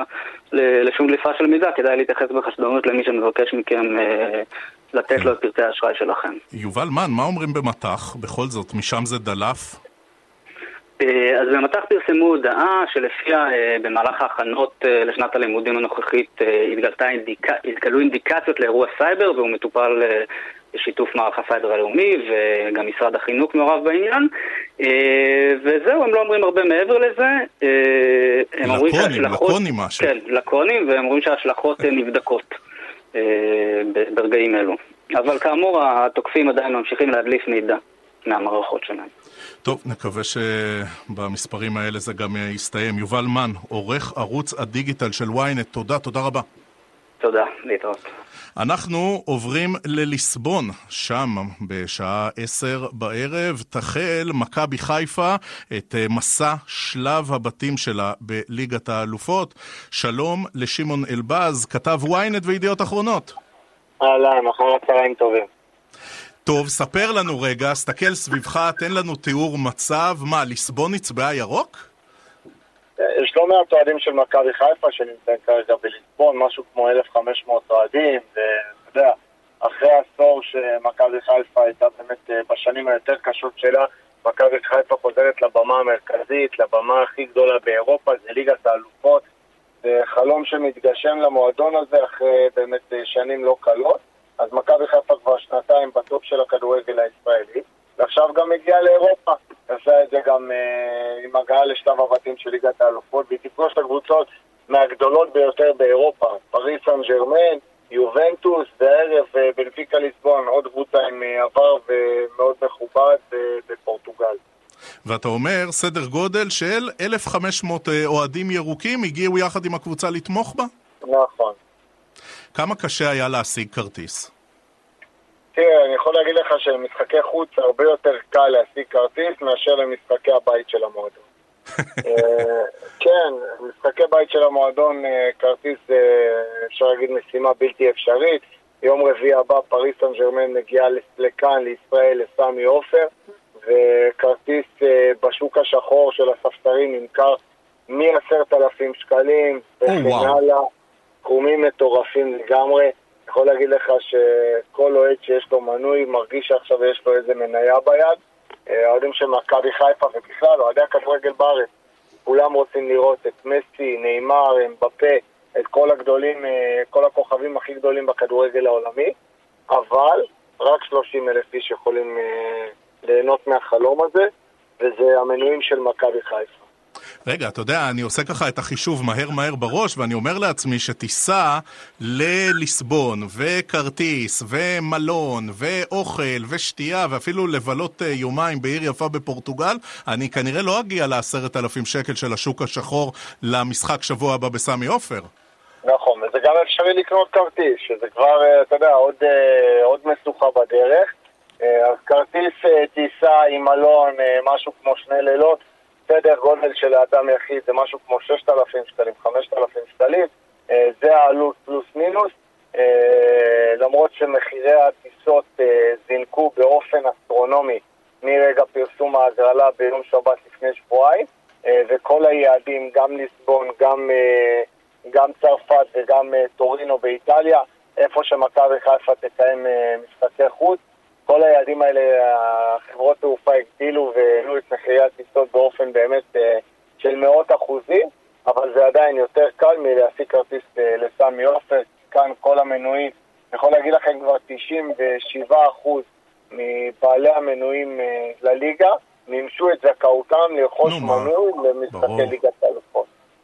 לשום דליפה של מידע, כדאי להתייחס בחשדנות למי שמבקש מכם לתת לו את פרטי האשראי שלכם. יובל מן, מה אומרים במט"ח? בכל זאת, משם זה דלף? אה, אז במט"ח פרסמו הודעה שלפיה אה, במהלך ההכנות אה, לשנת הלימודים הנוכחית אינדיק... התגלו אינדיקציות לאירוע סייבר והוא מטופל בשיתוף מערך הסייבר הלאומי וגם משרד החינוך מעורב בעניין. וזהו, הם לא אומרים הרבה מעבר לזה. לקוניים, לקוניים משהו. כן, לקוניים, והם אומרים שההשלכות נבדקות ברגעים אלו. אבל כאמור התוקפים עדיין ממשיכים להדליף מידע מהמערכות שלהם טוב, נקווה שבמספרים האלה זה גם יסתיים. יובל מן, עורך ערוץ הדיגיטל של ynet, תודה, תודה רבה. תודה, להתראות. אנחנו עוברים לליסבון, שם בשעה עשר בערב תחל מכבי חיפה את אה, מסע שלב הבתים שלה בליגת האלופות. שלום לשמעון אלבז, כתב ynet וידיעות אחרונות. אהלן, אחר הצהריים טובים. טוב, ספר לנו רגע, סתכל סביבך, תן לנו תיאור מצב. מה, ליסבון נצבעה ירוק? יש לא מעט אוהדים של מכבי חיפה שנמצאים כרגע בליסבון, משהו כמו 1,500 אוהדים, ואתה יודע, אחרי עשור שמכבי חיפה הייתה באמת אה, בשנים היותר קשות שלה, מכבי חיפה חוזרת לבמה המרכזית, לבמה הכי גדולה באירופה, זה ליגת האלופות. זה חלום שמתגשם למועדון הזה אחרי באמת אה, שנים לא קלות. אז מכבי חיפה כבר שנתיים בטופ של הכדורגל הישראלי, ועכשיו גם הגיעה לאירופה. עשה את זה גם אה, עם הגעה לשלב הבתים של ליגת האלופות, והיא תפגוש את הקבוצות מהגדולות ביותר באירופה, פריס סן ג'רמן, יובנטוס, והערב אה, בנפיקה ליסבון, עוד קבוצה עם אה, עבר ומאוד מכובד אה, בפורטוגל. ואתה אומר, סדר גודל של 1,500 אה, אוהדים ירוקים הגיעו יחד עם הקבוצה לתמוך בה? נכון. כמה קשה היה להשיג כרטיס? תראה, אני יכול להגיד לך שלמשחקי חוץ הרבה יותר קל להשיג כרטיס מאשר למשחקי הבית של המועדון. (laughs) אה, כן, משחקי בית של המועדון, אה, כרטיס זה, אפשר להגיד, משימה בלתי אפשרית. יום רביעי הבא פריס סן ג'רמן מגיעה לכאן, לישראל, לסמי עופר, וכרטיס אה, בשוק השחור של הספסרים נמכר מ-10,000 שקלים וכן הלאה. סכומים מטורפים לגמרי. יכול להגיד לך שכל אוהד שיש לו מנוי מרגיש שעכשיו יש לו איזה מניה ביד. אה, האוהדים של מכבי חיפה ובכלל, אוהדי הכדורגל בארץ, כולם רוצים לראות את מסי, נאמר, אמבפה, את כל הגדולים, אה, כל הכוכבים הכי גדולים בכדורגל העולמי, אבל רק 30 אלף איש יכולים אה, ליהנות מהחלום הזה, וזה המנויים של מכבי חיפה. רגע, אתה יודע, אני עושה ככה את החישוב מהר מהר בראש, ואני אומר לעצמי שטיסה לליסבון, וכרטיס, ומלון, ואוכל, ושתייה, ואפילו לבלות אה, יומיים בעיר יפה בפורטוגל, אני כנראה לא אגיע לעשרת אלפים שקל של השוק השחור למשחק שבוע הבא בסמי עופר. נכון, וזה גם אפשרי לקנות כרטיס, שזה כבר, אה, אתה יודע, עוד, אה, עוד משוכה בדרך. אז כרטיס טיסה עם מלון, משהו כמו שני לילות, סדר גודל של האדם יחיד זה משהו כמו 6,000 שקלים, 5,000 שקלים, אה, זה העלות פלוס מינוס, אה, למרות שמחירי הטיסות אה, זינקו באופן אסטרונומי מרגע פרסום ההגרלה ביום שבת לפני שבועיים, וכל היעדים, גם ליסבון, גם, גם צרפת וגם טורינו באיטליה, איפה שמכבי חיפה תקיים משחקי חוץ, כל היעדים האלה, החברות תעופה הגדילו והעלו את מחירי הטיסות באופן באמת אה, של מאות אחוזים, אבל זה עדיין יותר קל מלהשיג כרטיס אה, לסמי עופר. כאן כל המנויים, אני יכול להגיד לכם כבר 97% מבעלי המנויים אה, לליגה מימשו את זכאותם לרכוש מנוי למשחקי ליגת האלופות.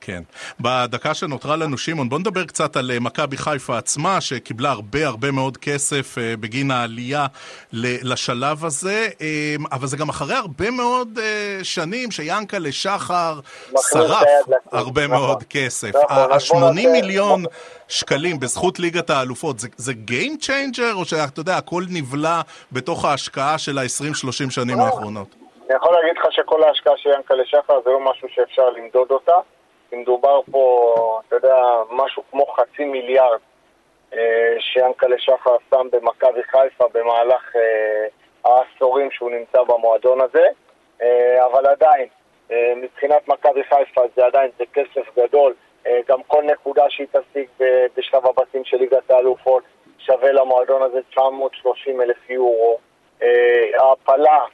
כן. בדקה שנותרה לנו, שמעון, בוא נדבר קצת על אה, מכבי חיפה עצמה, שקיבלה הרבה הרבה מאוד כסף אה, בגין העלייה לשלב הזה, אה, אבל זה גם אחרי הרבה מאוד שנים שיאנקל'ה שחר שרף הרבה נכון. מאוד כסף. נכון, ה-80 מיליון שקלים בזכות ליגת האלופות, זה, זה Game Changer, או שאתה יודע, הכל נבלע בתוך ההשקעה של ה-20-30 שנים האחרונות? אני יכול להגיד לך שכל ההשקעה של יאנקל'ה שחר זה לא משהו שאפשר למדוד אותה. מדובר פה, אתה יודע, משהו כמו חצי מיליארד אה, שיאנקלה שחר שם במכבי חיפה במהלך אה, העשורים שהוא נמצא במועדון הזה, אה, אבל עדיין, מבחינת מכבי חיפה זה עדיין, זה כסף גדול, גם כל נקודה שהיא תשיג בשלב הבתים של ליגת האלופות שווה למועדון הזה 930 אלף יורו. ההעפלה,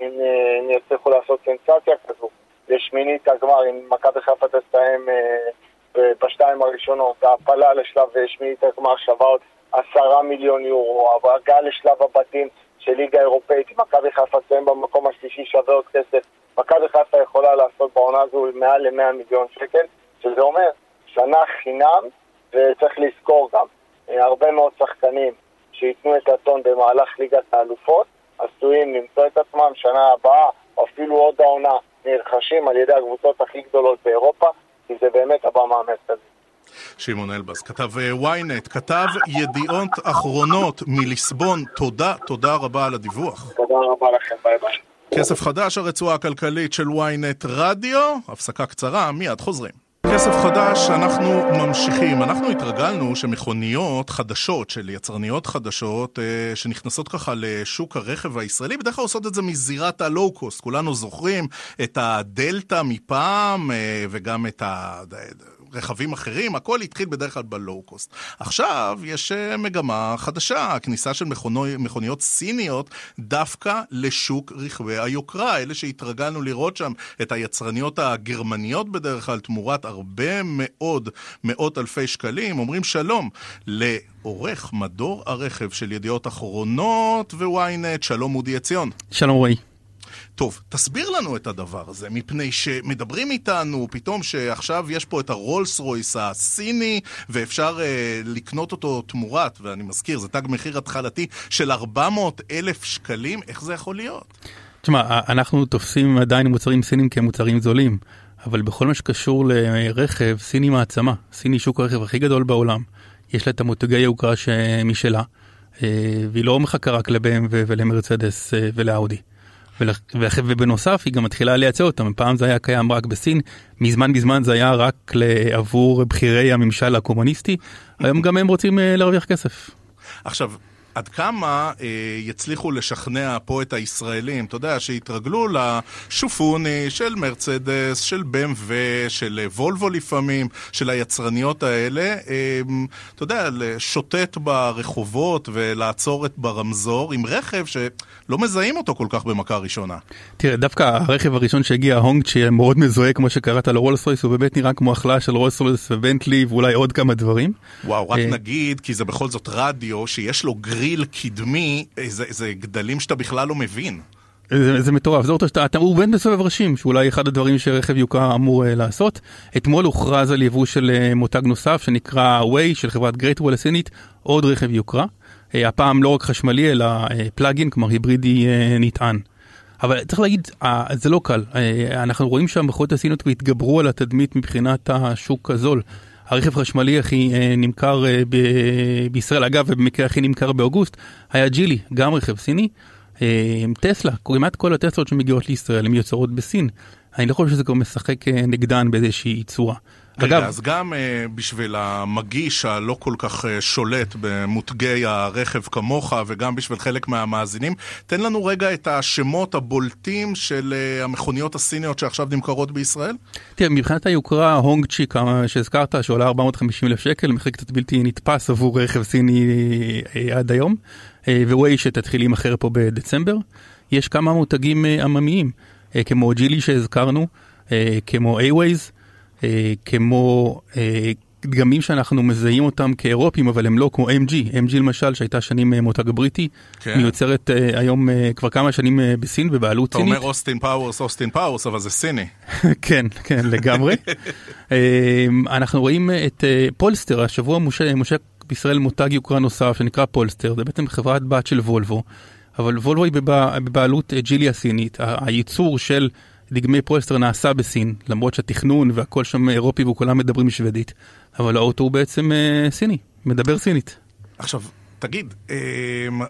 אם, אם יצליחו לעשות סנסציה כזו, לשמינית הגמר, אם מכבי חיפה תסיים אה, בשתיים הראשונות, ההעפלה לשלב שמינית הגמר שווה עוד עשרה מיליון יורו, ההגעה לשלב הבתים של ליגה אירופאית, אם מכבי חיפה תסיים במקום השלישי שווה עוד כסף, מכבי חיפה יכולה לעשות בעונה הזו מעל ל-100 מיליון שקל, שזה אומר שנה חינם, וצריך לזכור גם, אה, הרבה מאוד שחקנים שייתנו את הטון במהלך ליגת האלופות, עשויים למצוא את עצמם שנה הבאה, או אפילו עוד העונה, נרכשים על ידי הקבוצות הכי גדולות באירופה, כי זה באמת הבמה המרכזית. שמעון אלבז, כתב אה, ynet, כתב ידיעות אחרונות מליסבון, תודה, תודה רבה על הדיווח. תודה רבה לכם, ביי ביי. כסף חדש, הרצועה הכלכלית של ynet רדיו, הפסקה קצרה, מיד חוזרים. כסף חדש, אנחנו ממשיכים. אנחנו התרגלנו שמכוניות חדשות של יצרניות חדשות אה, שנכנסות ככה לשוק הרכב הישראלי, בדרך כלל עושות את זה מזירת הלואו-קוסט. כולנו זוכרים את הדלתא מפעם אה, וגם את ה... רכבים אחרים, הכל התחיל בדרך כלל בלואו-קוסט. עכשיו יש אה, מגמה חדשה, הכניסה של מכוני, מכוניות סיניות דווקא לשוק רכבי היוקרה, אלה שהתרגלנו לראות שם את היצרניות הגרמניות בדרך כלל תמורת הרבה מאוד מאות אלפי שקלים, אומרים שלום לעורך מדור הרכב של ידיעות אחרונות וויינט, שלום אודי עציון. שלום רועי. טוב, תסביר לנו את הדבר הזה, מפני שמדברים איתנו פתאום שעכשיו יש פה את הרולס רויס הסיני, ואפשר אה, לקנות אותו תמורת, ואני מזכיר, זה תג מחיר התחלתי של 400 אלף שקלים, איך זה יכול להיות? תשמע, אנחנו תופסים עדיין מוצרים סינים כמוצרים זולים, אבל בכל מה שקשור לרכב, סיני מעצמה. סיני שוק הרכב הכי גדול בעולם. יש לה את המותגי היוקרה משלה, אה, והיא לא מחכה רק ל-BMW ולמרצדס אה, ולאודי. ובנוסף היא גם מתחילה לייצא אותם, פעם זה היה קיים רק בסין, מזמן מזמן זה היה רק עבור בכירי הממשל הקומוניסטי, היום גם הם רוצים אה, להרוויח כסף. עכשיו, עד כמה אה, יצליחו לשכנע פה את הישראלים, אתה יודע, שהתרגלו לשופוני של מרצדס, של BMW, של וולבו לפעמים, של היצרניות האלה, אה, אתה יודע, לשוטט ברחובות ולעצור את ברמזור עם רכב שלא מזהים אותו כל כך במכה ראשונה. תראה, דווקא הרכב הראשון שהגיע, הונג, מאוד מזוהה כמו שקראת לרולס רויס, הוא באמת נראה כמו החלאה של רולס רויס ובנטלי ואולי עוד כמה דברים. וואו, רק אה... נגיד, כי זה בכל זאת רדיו שיש לו גריל קדמי, זה, זה גדלים שאתה בכלל לא מבין. זה, זה מטורף, זה אותו שאתה, אתה, הוא בן בסובב ראשים, שאולי אחד הדברים שרכב יוקרה אמור uh, לעשות. אתמול הוכרז על יבוא של uh, מותג נוסף שנקרא Way של חברת Great Wall הסינית, עוד רכב יוקרה. Uh, הפעם לא רק חשמלי אלא uh, פלאגין, כלומר היברידי uh, נטען. אבל צריך להגיד, uh, זה לא קל, uh, אנחנו רואים שהמכונות הסיניות התגברו על התדמית מבחינת השוק הזול. הרכב חשמלי הכי uh, נמכר ב- בישראל, אגב, ובמקרה הכי נמכר באוגוסט, היה ג'ילי, גם רכב סיני. אה, טסלה, כמעט כל הטסלות שמגיעות לישראל הן יוצרות בסין. אני לא חושב שזה כבר משחק אה, נגדן באיזושהי צורה. רגע, אגב, אז גם uh, בשביל המגיש הלא כל כך uh, שולט במותגי הרכב כמוך, וגם בשביל חלק מהמאזינים, תן לנו רגע את השמות הבולטים של uh, המכוניות הסיניות שעכשיו נמכרות בישראל. תראה, מבחינת היוקרה, הונג צ'י, שהזכרת, שעולה 450 אלף שקל, מחיר קצת בלתי נתפס עבור רכב סיני uh, עד היום, uh, וווי שתתחיל להימכר פה בדצמבר. יש כמה מותגים uh, עממיים, uh, כמו ג'ילי שהזכרנו, uh, כמו A-Ways. אה, כמו אה, דגמים שאנחנו מזהים אותם כאירופים, אבל הם לא כמו MG. MG למשל, שהייתה שנים אה, מותג בריטי, כן. מיוצרת היום כבר כמה שנים בסין בבעלות סינית. אתה אומר אוסטין פאוורס, אוסטין פאוורס, אבל זה סיני. (laughs) כן, כן, לגמרי. (laughs) אנחנו רואים את פולסטר, השבוע מושק בישראל מותג יוקרה נוסף שנקרא פולסטר, זה בעצם חברת בת של וולבו, אבל וולבו היא בבעלות ג'ילי הסינית. הייצור של... דגמי פולסטר נעשה בסין, למרות שהתכנון והכל שם אירופי וכולם מדברים שוודית, אבל האוטו הוא בעצם אה, סיני, מדבר סינית. עכשיו, תגיד, אמ,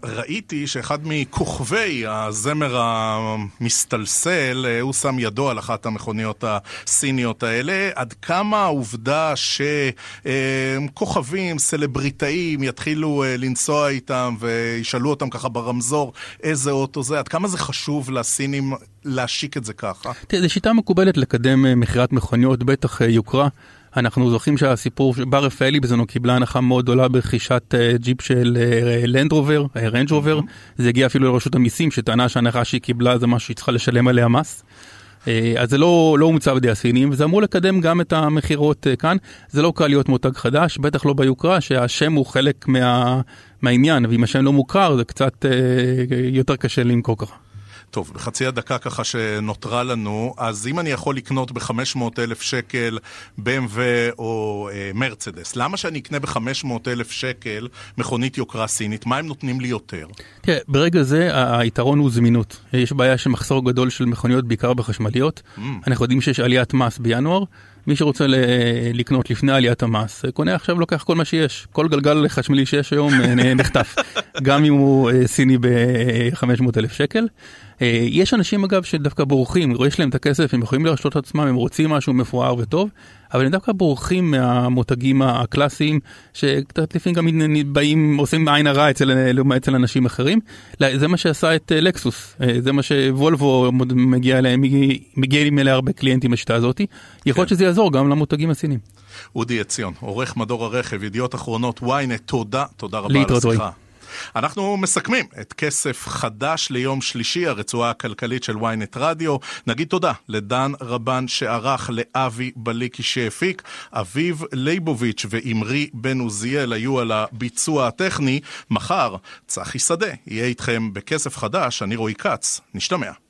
ראיתי שאחד מכוכבי הזמר המסתלסל, אה, הוא שם ידו על אחת המכוניות הסיניות האלה. עד כמה העובדה שכוכבים, סלבריטאים, יתחילו אה, לנסוע איתם וישאלו אותם ככה ברמזור איזה אוטו זה, עד כמה זה חשוב לסינים להשיק את זה ככה? תראה, זו שיטה מקובלת לקדם אה, מכירת מכוניות, בטח יוקרה. אנחנו זוכרים שהסיפור, בר רפאלי בזמנו קיבלה הנחה מאוד גדולה ברכישת uh, ג'יפ של לנד רובר, רנג' רובר, זה הגיע אפילו לרשות המיסים שטענה שההנחה שהיא קיבלה זה משהו שהיא צריכה לשלם עליה מס. אז זה לא, לא הומצא בידי הסינים וזה אמור לקדם גם את המכירות כאן. זה לא קל להיות מותג חדש, בטח לא ביוקרה שהשם הוא חלק מה, מהעניין ואם השם לא מוכר זה קצת יותר קשה למכור ככה. טוב, בחצי הדקה ככה שנותרה לנו, אז אם אני יכול לקנות ב-500 אלף שקל BMW או אה, מרצדס, למה שאני אקנה ב-500 אלף שקל מכונית יוקרה סינית? מה הם נותנים לי יותר? תראה, ברגע זה היתרון הוא זמינות. יש בעיה של מחסור גדול של מכוניות, בעיקר בחשמליות. Mm. אנחנו יודעים שיש עליית מס בינואר. מי שרוצה לקנות לפני עליית המס, קונה עכשיו לוקח כל מה שיש. כל גלגל חשמלי שיש היום אה, (laughs) נחטף, גם אם הוא אה, סיני ב-500 אלף שקל. אה, יש אנשים אגב שדווקא בורחים, יש להם את הכסף, הם יכולים להרשות עצמם, הם רוצים משהו מפואר וטוב, אבל הם דווקא בורחים מהמותגים הקלאסיים, שקצת לפעמים גם באים, עושים עין הרע אצל, אצל אנשים אחרים. זה מה שעשה את לקסוס, זה מה שוולבו מגיע אליהם, מגיעים אליה הרבה קליינטים בשיטה הזאת. יכול להיות כן. שזה יעזור גם למותגים הסינים. אודי עציון, עורך מדור הרכב, ידיעות אחרונות, ynet, תודה, תודה רבה על השיחה. אנחנו מסכמים את כסף חדש ליום שלישי, הרצועה הכלכלית של ynet רדיו. נגיד תודה לדן רבן שערך, לאבי בליקי שהפיק, אביב ליבוביץ' ואמרי בן עוזיאל היו על הביצוע הטכני. מחר צחי שדה יהיה איתכם בכסף חדש, אני רועי כץ, נשתמע.